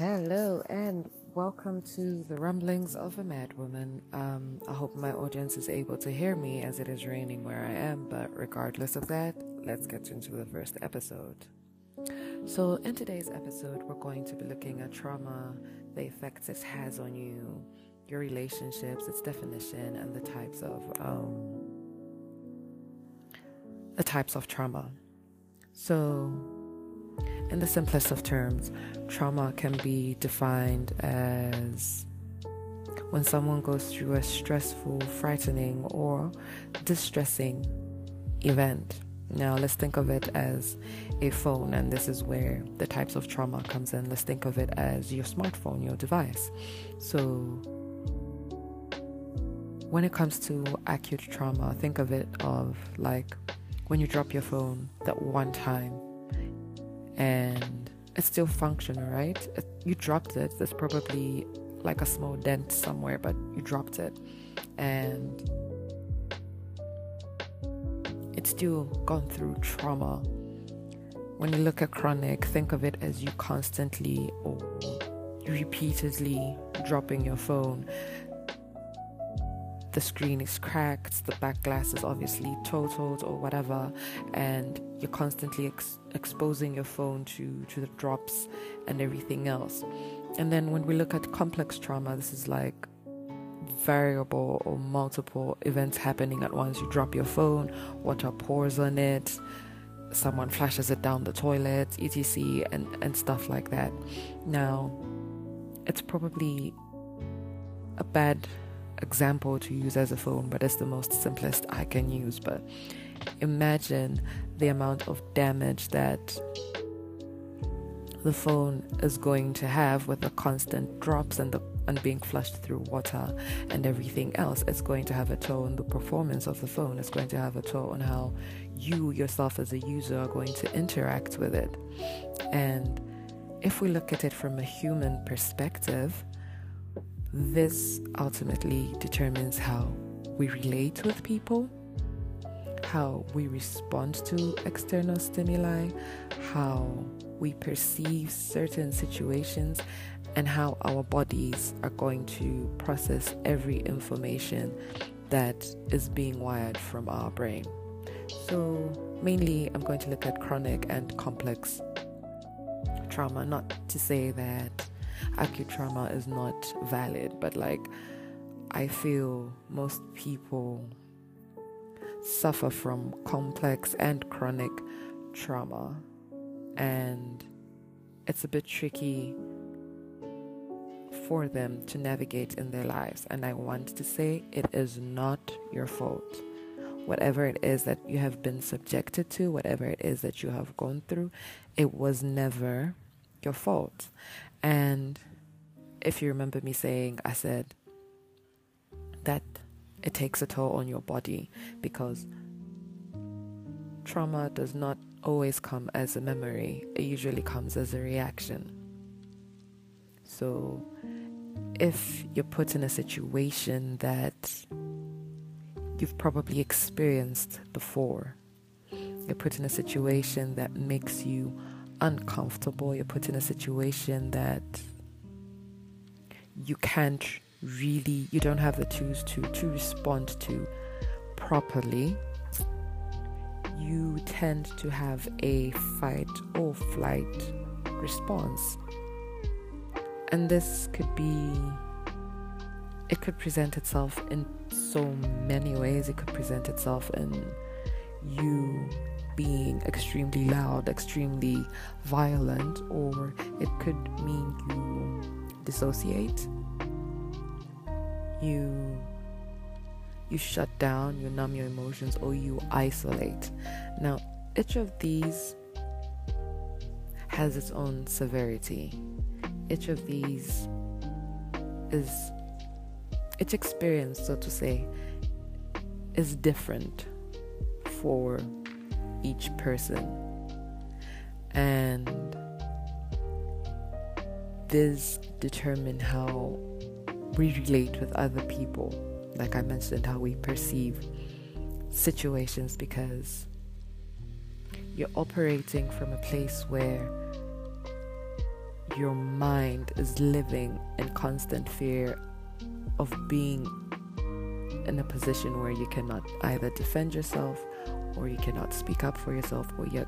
Hello and welcome to the rumblings of a mad woman. Um, I hope my audience is able to hear me as it is raining where I am, but regardless of that, let's get into the first episode. So, in today's episode, we're going to be looking at trauma, the effects it has on you, your relationships, its definition, and the types of um, the types of trauma. So, in the simplest of terms, trauma can be defined as when someone goes through a stressful, frightening, or distressing event. Now, let's think of it as a phone, and this is where the types of trauma comes in. Let's think of it as your smartphone, your device. So, when it comes to acute trauma, think of it of like when you drop your phone that one time and it's still functional, right? It, you dropped it. There's probably like a small dent somewhere, but you dropped it. And it's still gone through trauma. When you look at chronic, think of it as you constantly or repeatedly dropping your phone the screen is cracked, the back glass is obviously totaled or whatever, and you're constantly ex- exposing your phone to, to the drops and everything else. And then when we look at complex trauma, this is like variable or multiple events happening at once. You drop your phone, water pours on it, someone flashes it down the toilet, etc., and, and stuff like that. Now, it's probably a bad example to use as a phone, but it's the most simplest I can use. But imagine the amount of damage that the phone is going to have with the constant drops and the and being flushed through water and everything else. It's going to have a toll on the performance of the phone. It's going to have a toll on how you yourself as a user are going to interact with it. And if we look at it from a human perspective, this ultimately determines how we relate with people, how we respond to external stimuli, how we perceive certain situations, and how our bodies are going to process every information that is being wired from our brain. So, mainly, I'm going to look at chronic and complex trauma, not to say that acute trauma is not valid, but like I feel most people suffer from complex and chronic trauma, and it's a bit tricky for them to navigate in their lives. And I want to say it is not your fault. Whatever it is that you have been subjected to, whatever it is that you have gone through, it was never your fault. And if you remember me saying, I said that it takes a toll on your body because trauma does not always come as a memory, it usually comes as a reaction. So, if you're put in a situation that you've probably experienced before, you're put in a situation that makes you uncomfortable, you're put in a situation that you can't really, you don't have the tools to, to respond to properly, you tend to have a fight or flight response. And this could be, it could present itself in so many ways. It could present itself in you being extremely loud, extremely violent, or it could mean you dissociate. You you shut down, you numb your emotions, or you isolate. Now, each of these has its own severity. Each of these is each experience, so to say, is different for each person. And this determine how we relate with other people. Like I mentioned, how we perceive situations because you're operating from a place where your mind is living in constant fear of being in a position where you cannot either defend yourself or you cannot speak up for yourself or yet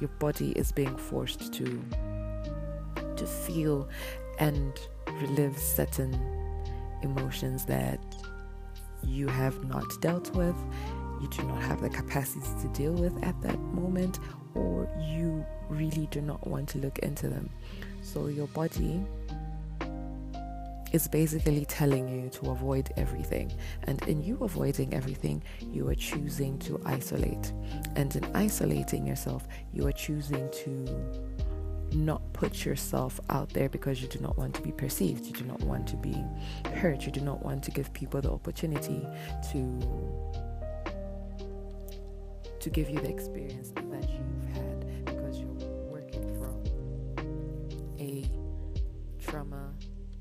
your body is being forced to to feel and relive certain emotions that you have not dealt with you do not have the capacity to deal with at that moment or you really do not want to look into them. So your body is basically telling you to avoid everything. And in you avoiding everything, you are choosing to isolate. And in isolating yourself, you are choosing to not put yourself out there because you do not want to be perceived. You do not want to be hurt. You do not want to give people the opportunity to to give you the experience that you've had because you're working from a trauma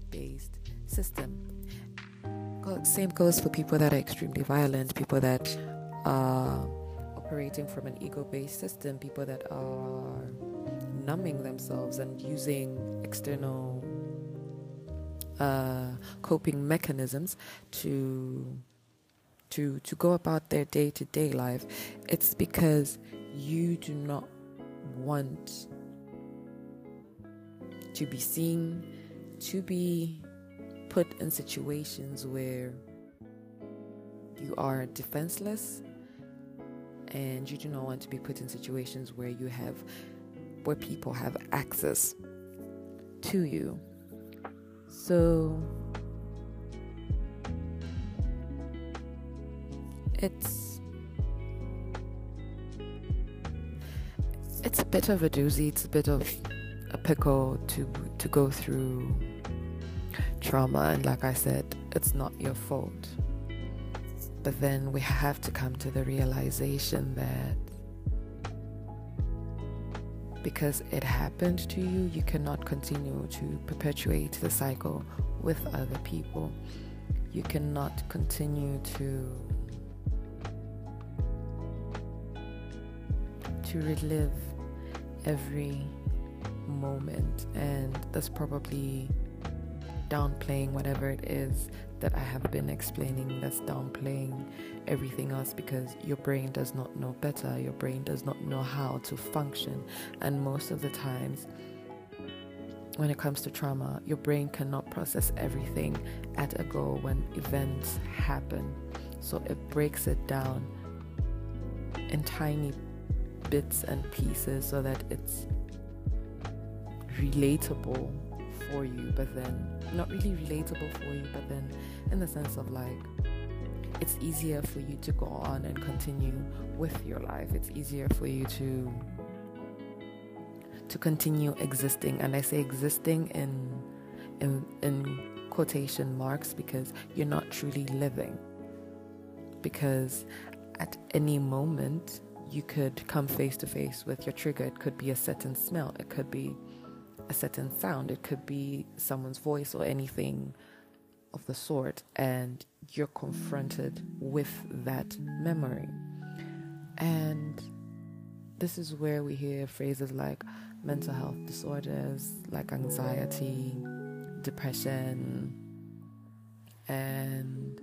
based system. Same goes for people that are extremely violent, people that are operating from an ego based system, people that are numbing themselves and using external uh, coping mechanisms to to to go about their day to day life. It's because you do not want to be seen, to be put in situations where you are defenseless and you do not want to be put in situations where you have where people have access to you. So it's it's a bit of a doozy. It's a bit of a pickle to to go through trauma, and like I said, it's not your fault. But then we have to come to the realization that because it happened to you, you cannot continue to perpetuate the cycle with other people. You cannot continue to to relive every moment and that's probably downplaying whatever it is that I have been explaining that's downplaying everything else because your brain does not know better, your brain does not know how to function, and most of the times when it comes to trauma, your brain cannot process everything at a go when events happen. So it breaks it down in tiny bits and pieces so that it's relatable for you, but then not really relatable for you, but then in the sense of like it's easier for you to go on and continue with your life. It's easier for you to to continue existing, and I say existing in in in quotation marks because you're not truly living. Because at any moment you could come face to face with your trigger. It could be a certain smell. It could be a certain sound. It could be someone's voice or anything of the sort, and you're confronted with that memory. And this is where we hear phrases like mental health disorders, like anxiety, depression, and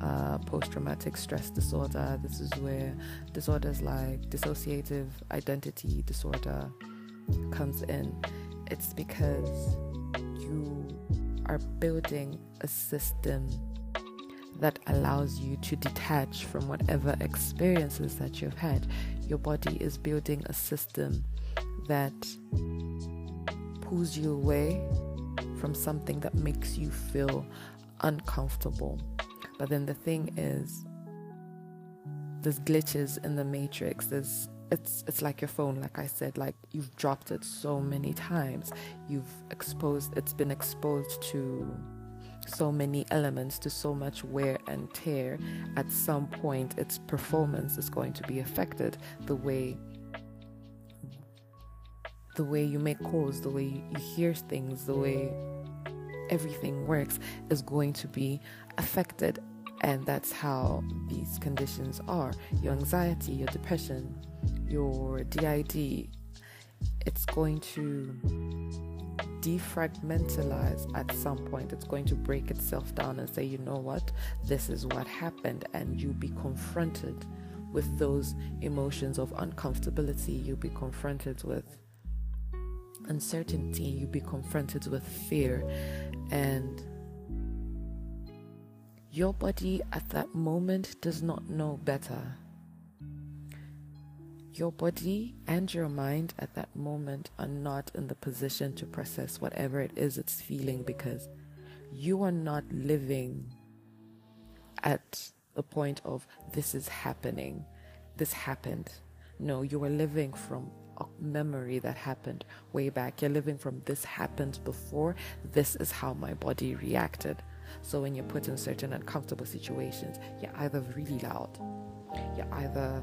uh, post traumatic stress disorder. This is where disorders like dissociative identity disorder comes in, it's because you are building a system that allows you to detach from whatever experiences that you've had. Your body is building a system that pulls you away from something that makes you feel uncomfortable. But then the thing is, there's glitches in the matrix. There's it's it's like your phone like i said like you've dropped it so many times. You've exposed it's been exposed to so many elements to so much wear and tear. At some point its performance is going to be affected. The way the way you make calls the way you hear things the way everything works is going to be affected and that's how these conditions are your anxiety your depression your DID, it's going to defragmentalize at some point. It's going to break itself down and say, you know what, this is what happened, and you'll be confronted with those emotions of uncomfortability. You'll be confronted with uncertainty. You'll be confronted with fear, and your body at that moment does not know better your body and your mind at that moment are not in the position to process whatever it is it's feeling because you are not living at the point of this is happening, this happened. No, you are living from a memory that happened way back. You're living from this happened before, this is how my body reacted. So when you're put in certain uncomfortable situations, you're either really loud, you're either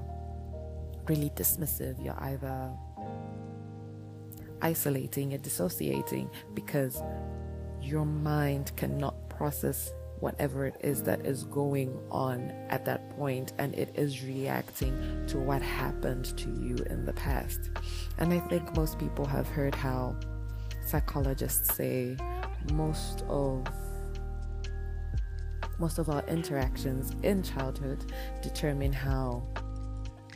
really dismissive, you're either isolating, you're dissociating because your mind cannot process whatever it is that is going on at that point and it is reacting to what happened to you in the past. And I think most people have heard how psychologists say most of most of our interactions in childhood determine how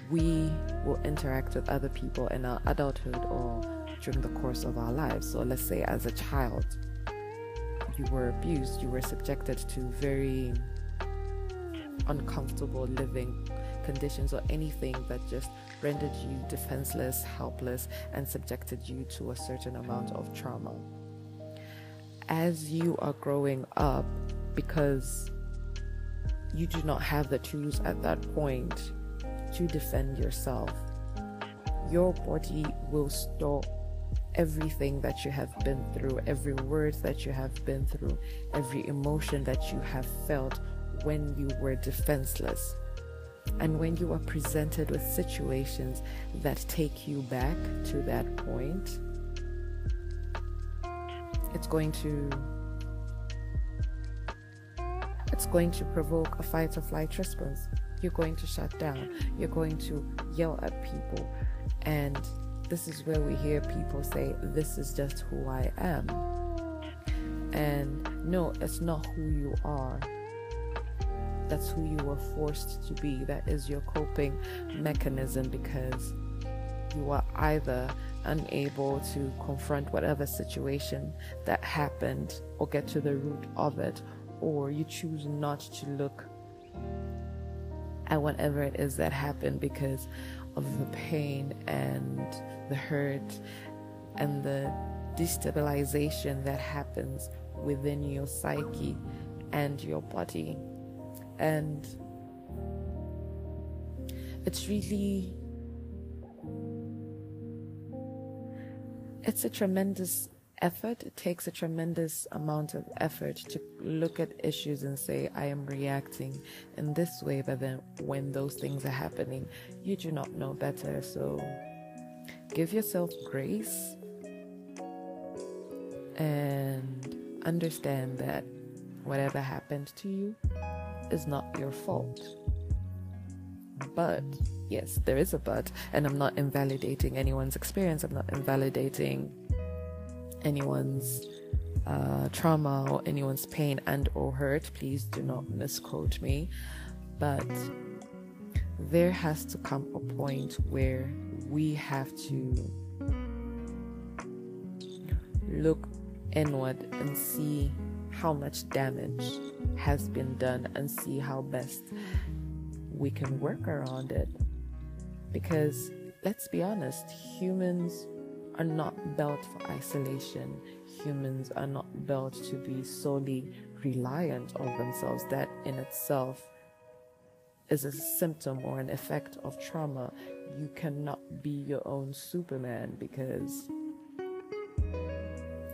we will interact with other people in our adulthood or during the course of our lives. So, let's say as a child, you were abused, you were subjected to very uncomfortable living conditions or anything that just rendered you defenseless, helpless, and subjected you to a certain amount of trauma. As you are growing up, because you do not have the tools at that point to defend yourself. Your body will store everything that you have been through, every word that you have been through, every emotion that you have felt when you were defenseless. And when you are presented with situations that take you back to that point, it's going to it's going to provoke a fight or flight response you're going to shut down, you're going to yell at people. And this is where we hear people say, This is just who I am. And no, it's not who you are. That's who you were forced to be. That is your coping mechanism because you are either unable to confront whatever situation that happened or get to the root of it, or you choose not to look at whatever it is that happened because of the pain and the hurt and the destabilization that happens within your psyche and your body. And it's really it's a tremendous effort. It takes a tremendous amount of effort to look at issues and say, I am reacting in this way, but then when those things are happening, you do not know better. So give yourself grace and understand that whatever happened to you is not your fault. But yes, there is a but, and I'm not invalidating anyone's experience, I'm not invalidating anyone's uh, trauma or anyone's pain and or hurt please do not misquote me. But there has to come a point where we have to look inward and see how much damage has been done and see how best we can work around it. Because let's be honest humans are not built for isolation. Humans are not built to be solely reliant on themselves. That in itself is a symptom or an effect of trauma. You cannot be your own Superman because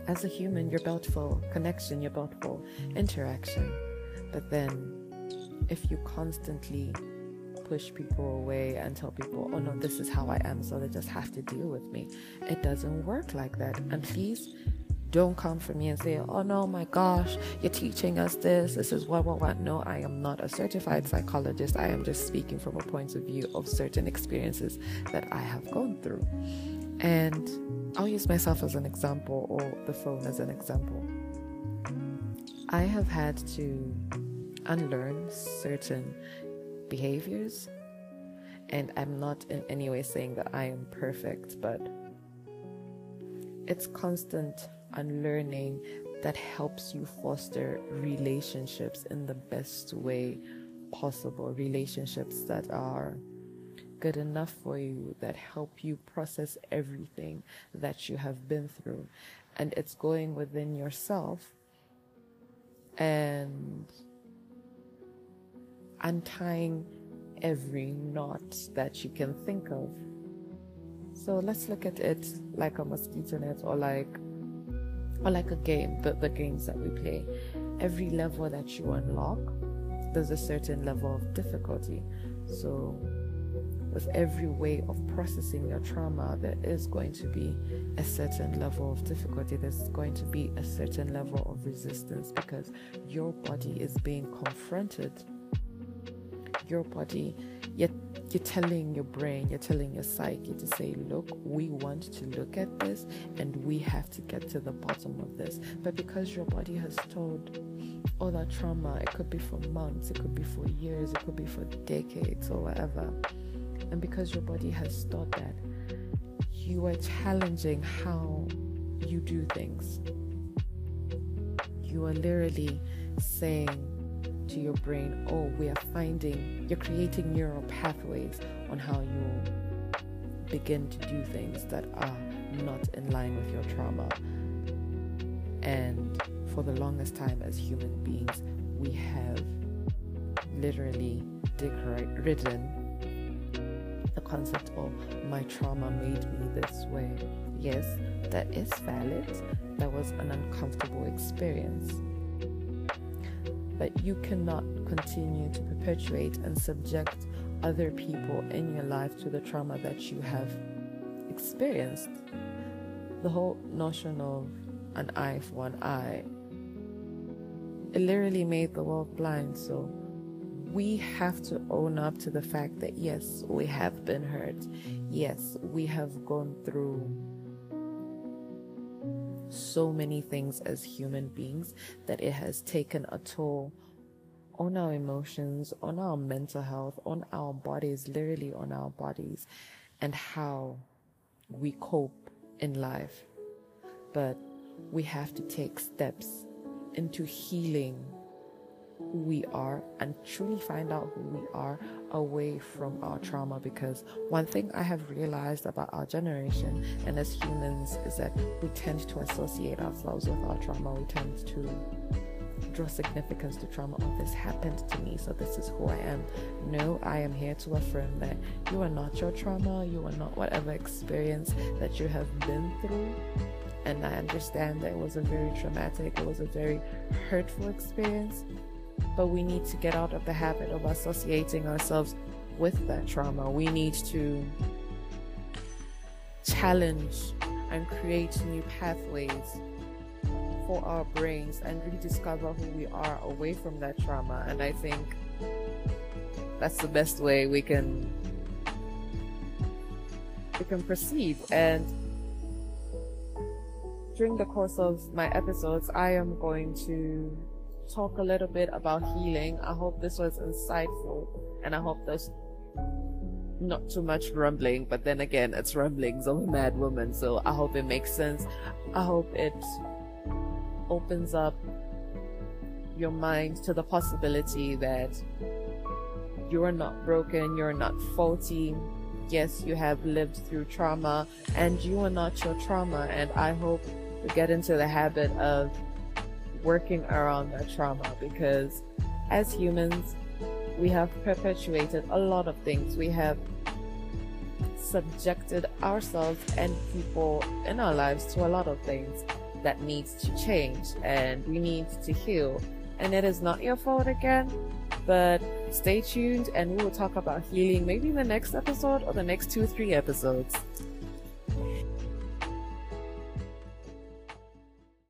as a human, you're built for connection, you're built for interaction. But then, if you constantly push people away and tell people, oh no, this is how I am, so they just have to deal with me. It doesn't work like that. And please don't come for me and say, oh no, my gosh, you're teaching us this, this is what, what, what. No, I am not a certified psychologist. I am just speaking from a point of view of certain experiences that I have gone through. And I'll use myself as an example or the phone as an example. I have had to unlearn certain behaviors, and I'm not in any way saying that I am perfect, but it's constant unlearning that helps you foster relationships in the best way possible. Relationships that are good enough for you, that help you process everything that you have been through. And it's going within yourself and untying every knot that you can think of. So let's look at it like a mosquito net or like or like a game, the, the games that we play. Every level that you unlock, there's a certain level of difficulty. So with every way of processing your trauma, there is going to be a certain level of difficulty. There's going to be a certain level of resistance because your body is being confronted. Your body, you're, you're telling your brain, you're telling your psyche to say, Look, we want to look at this and we have to get to the bottom of this. But because your body has told all that trauma, it could be for months, it could be for years, it could be for decades or whatever and because your body has stored that, you are challenging how you do things. You are literally saying to your brain, oh, we are finding, you're creating neural pathways on how you begin to do things that are not in line with your trauma. And for the longest time, as human beings, we have literally ridden the concept of my trauma made me this way. Yes, that is valid. That was an uncomfortable experience. But you cannot continue to perpetuate and subject other people in your life to the trauma that you have experienced. The whole notion of an eye for an eye, it literally made the world blind. So we have to own up to the fact that yes, we have been hurt. Yes, we have gone through so many things as human beings that it has taken a toll on our emotions, on our mental health, on our bodies, literally on our bodies, and how we cope in life. But we have to take steps into healing who we are and truly find out who we are away from our trauma because one thing I have realized about our generation and as humans is that we tend to associate ourselves with our trauma. We tend to draw significance to trauma. Oh, this happened to me, so this is who I am. No, I am here to affirm that you are not your trauma, you are not whatever experience that you have been through. And I understand that it was a very traumatic, it was a very hurtful experience but we need to get out of the habit of associating ourselves with that trauma. We need to challenge and create new pathways for our brains and rediscover who we are away from that trauma. And I think that's the best way we can we can proceed. And during the course of my episodes, I am going to talk a little bit about healing. I hope this was insightful and I hope there's not too much rumbling, but then again, it's rumblings of a mad woman, so I hope it makes sense. I hope it opens up your mind to the possibility that you are not broken, you're not faulty. Yes, you have lived through trauma and you are not your trauma. And I hope we get into the habit of working around that trauma because as humans, we have perpetuated a lot of things. We have subjected ourselves and people in our lives to a lot of things that needs to change and we need to heal. And it is not your fault again, but stay tuned and we will talk about healing maybe in the next episode or the next two, three episodes.